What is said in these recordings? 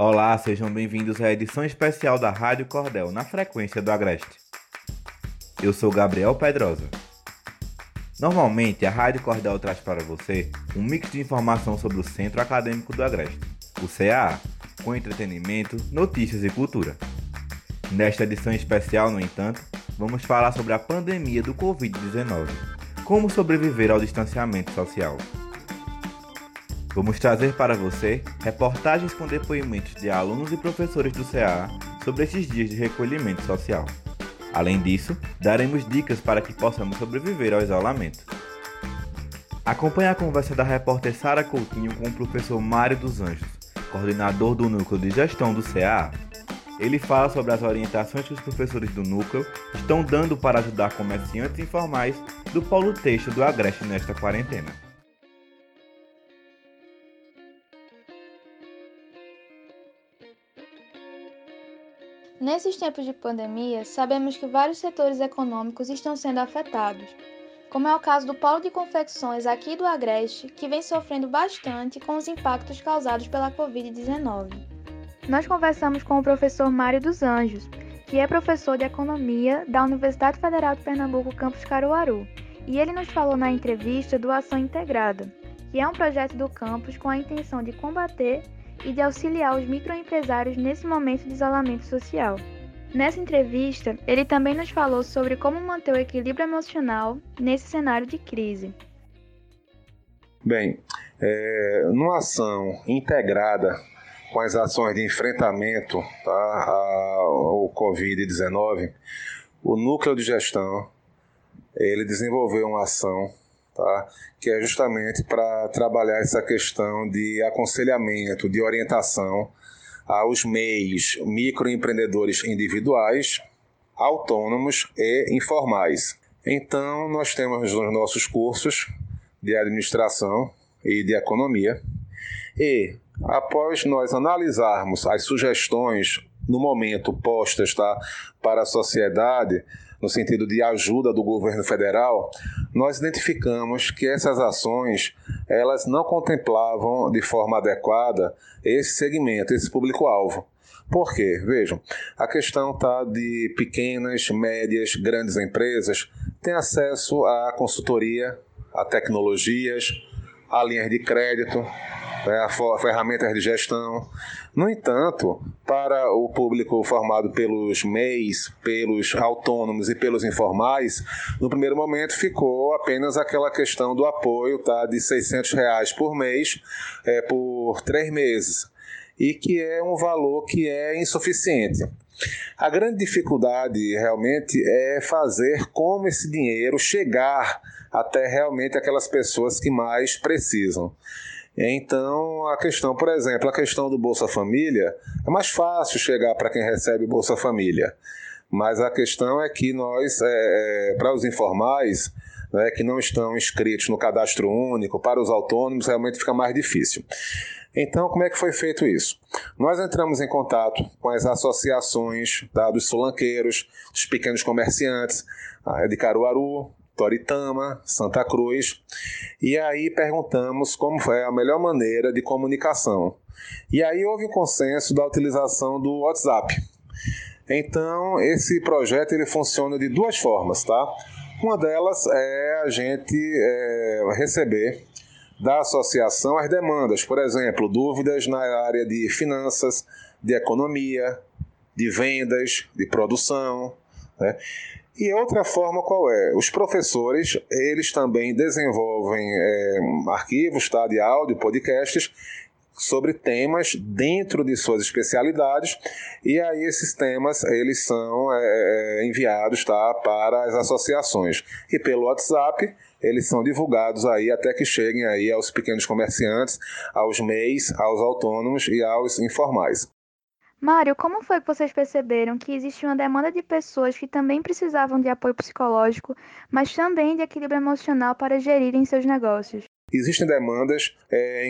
Olá, sejam bem-vindos à edição especial da Rádio Cordel, na frequência do Agreste. Eu sou Gabriel Pedrosa. Normalmente, a Rádio Cordel traz para você um mix de informação sobre o Centro Acadêmico do Agreste, o CAA, com entretenimento, notícias e cultura. Nesta edição especial, no entanto, vamos falar sobre a pandemia do Covid-19, como sobreviver ao distanciamento social. Vamos trazer para você reportagens com depoimentos de alunos e professores do CA sobre esses dias de recolhimento social. Além disso, daremos dicas para que possamos sobreviver ao isolamento. Acompanhe a conversa da repórter Sara Coutinho com o professor Mário dos Anjos, coordenador do Núcleo de Gestão do CA. Ele fala sobre as orientações que os professores do núcleo estão dando para ajudar comerciantes informais do polo texto do Agreste nesta quarentena. Nesses tempos de pandemia, sabemos que vários setores econômicos estão sendo afetados, como é o caso do polo de confecções aqui do Agreste, que vem sofrendo bastante com os impactos causados pela Covid-19. Nós conversamos com o professor Mário dos Anjos, que é professor de Economia da Universidade Federal de Pernambuco, campus Caruaru, e ele nos falou na entrevista do Ação Integrada, que é um projeto do campus com a intenção de combater e de auxiliar os microempresários nesse momento de isolamento social. Nessa entrevista, ele também nos falou sobre como manter o equilíbrio emocional nesse cenário de crise. Bem, é, numa ação integrada com as ações de enfrentamento tá, ao Covid-19, o núcleo de gestão ele desenvolveu uma ação tá? que é justamente para trabalhar essa questão de aconselhamento, de orientação aos MEIs, microempreendedores individuais, autônomos e informais. Então, nós temos nos nossos cursos de administração e de economia, e após nós analisarmos as sugestões no momento postas tá, para a sociedade, no sentido de ajuda do governo federal, nós identificamos que essas ações elas não contemplavam de forma adequada esse segmento, esse público-alvo. Por quê? Vejam, a questão está de pequenas, médias, grandes empresas têm acesso à consultoria, a tecnologias, a linhas de crédito, ferramentas de gestão. No entanto, para o público formado pelos MEIs, pelos autônomos e pelos informais, no primeiro momento ficou apenas aquela questão do apoio tá, de 600 reais por mês é, por três meses, e que é um valor que é insuficiente. A grande dificuldade realmente é fazer como esse dinheiro chegar até realmente aquelas pessoas que mais precisam. Então, a questão, por exemplo, a questão do Bolsa Família, é mais fácil chegar para quem recebe Bolsa Família. Mas a questão é que nós, é, é, para os informais, né, que não estão inscritos no cadastro único, para os autônomos, realmente fica mais difícil. Então, como é que foi feito isso? Nós entramos em contato com as associações tá, dos solanqueiros, dos pequenos comerciantes, de Caruaru, Toritama, Santa Cruz, e aí perguntamos como foi a melhor maneira de comunicação. E aí houve o consenso da utilização do WhatsApp. Então, esse projeto ele funciona de duas formas, tá? Uma delas é a gente é, receber da associação as demandas, por exemplo, dúvidas na área de finanças, de economia, de vendas, de produção. Né? E outra forma qual é? Os professores, eles também desenvolvem é, arquivos tá, de áudio, podcasts, sobre temas dentro de suas especialidades e aí esses temas eles são é, é enviados tá, para as associações e pelo WhatsApp eles são divulgados aí até que cheguem aí aos pequenos comerciantes, aos MEIs, aos autônomos e aos informais. Mário, como foi que vocês perceberam que existia uma demanda de pessoas que também precisavam de apoio psicológico, mas também de equilíbrio emocional para gerirem seus negócios? Existem demandas, é,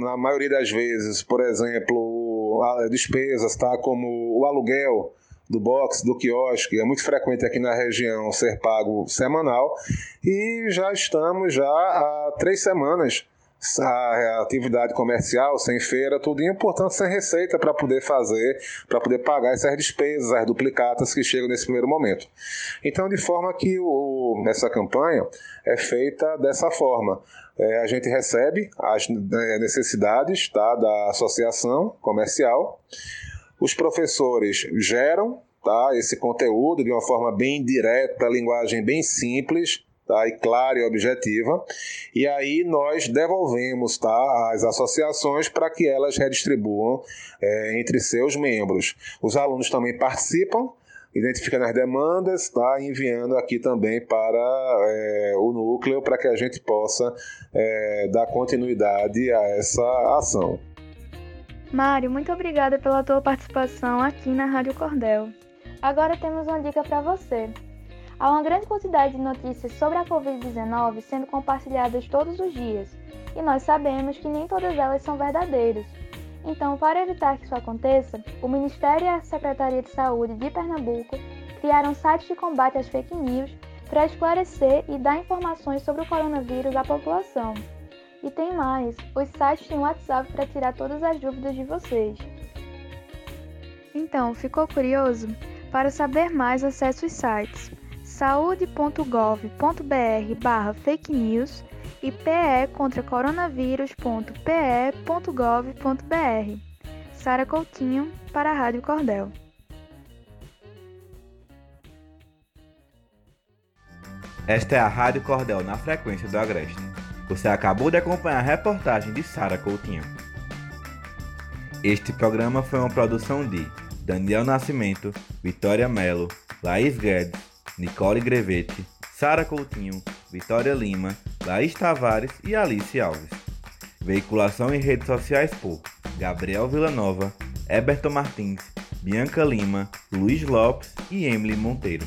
na maioria das vezes, por exemplo, despesas, tá, como o aluguel do box, do quiosque, é muito frequente aqui na região ser pago semanal e já estamos já há três semanas a atividade comercial, sem feira, tudo e, portanto, sem receita para poder fazer, para poder pagar essas despesas, as duplicatas que chegam nesse primeiro momento. Então, de forma que o, essa campanha é feita dessa forma. É, a gente recebe as né, necessidades tá, da associação comercial, os professores geram tá, esse conteúdo de uma forma bem direta, linguagem bem simples, tá? e clara e objetiva. E aí nós devolvemos tá? as associações para que elas redistribuam é, entre seus membros. Os alunos também participam identificando as demandas, tá? enviando aqui também para é, o núcleo para que a gente possa é, dar continuidade a essa ação. Mário, muito obrigada pela tua participação aqui na Rádio Cordel. Agora temos uma dica para você. Há uma grande quantidade de notícias sobre a Covid-19 sendo compartilhadas todos os dias, e nós sabemos que nem todas elas são verdadeiras. Então, para evitar que isso aconteça, o Ministério e a Secretaria de Saúde de Pernambuco criaram sites de combate às fake news para esclarecer e dar informações sobre o coronavírus à população. E tem mais: os sites têm WhatsApp para tirar todas as dúvidas de vocês. Então, ficou curioso? Para saber mais, acesse os sites saude.gov.br barra fake news e pe contra coronavírus.pe.gov.br. Sara Coutinho para a Rádio Cordel. Esta é a Rádio Cordel na frequência do Agreste. Você acabou de acompanhar a reportagem de Sara Coutinho. Este programa foi uma produção de Daniel Nascimento, Vitória Melo, Laís Guedes, Nicole Grevete, Sara Coutinho, Vitória Lima, Laís Tavares e Alice Alves. Veiculação em redes sociais por Gabriel Villanova, Eberton Martins, Bianca Lima, Luiz Lopes e Emily Monteiro.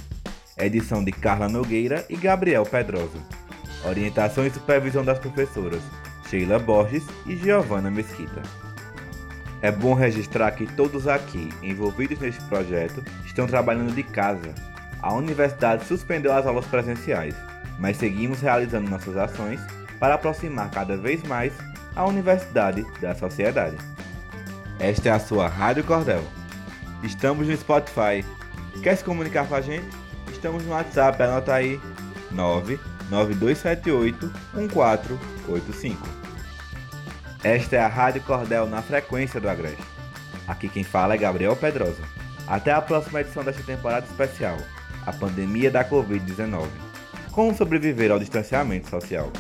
Edição de Carla Nogueira e Gabriel Pedrosa. Orientação e supervisão das professoras Sheila Borges e Giovana Mesquita. É bom registrar que todos aqui envolvidos neste projeto estão trabalhando de casa a universidade suspendeu as aulas presenciais, mas seguimos realizando nossas ações para aproximar cada vez mais a universidade da sociedade. Esta é a sua Rádio Cordel. Estamos no Spotify. Quer se comunicar com a gente? Estamos no WhatsApp, anota aí 99278 1485. Esta é a Rádio Cordel na frequência do Agreste. Aqui quem fala é Gabriel Pedrosa. Até a próxima edição desta temporada especial a pandemia da Covid-19. Como sobreviver ao distanciamento social?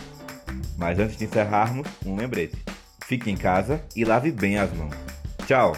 Mas antes de encerrarmos, um lembrete: fique em casa e lave bem as mãos. Tchau!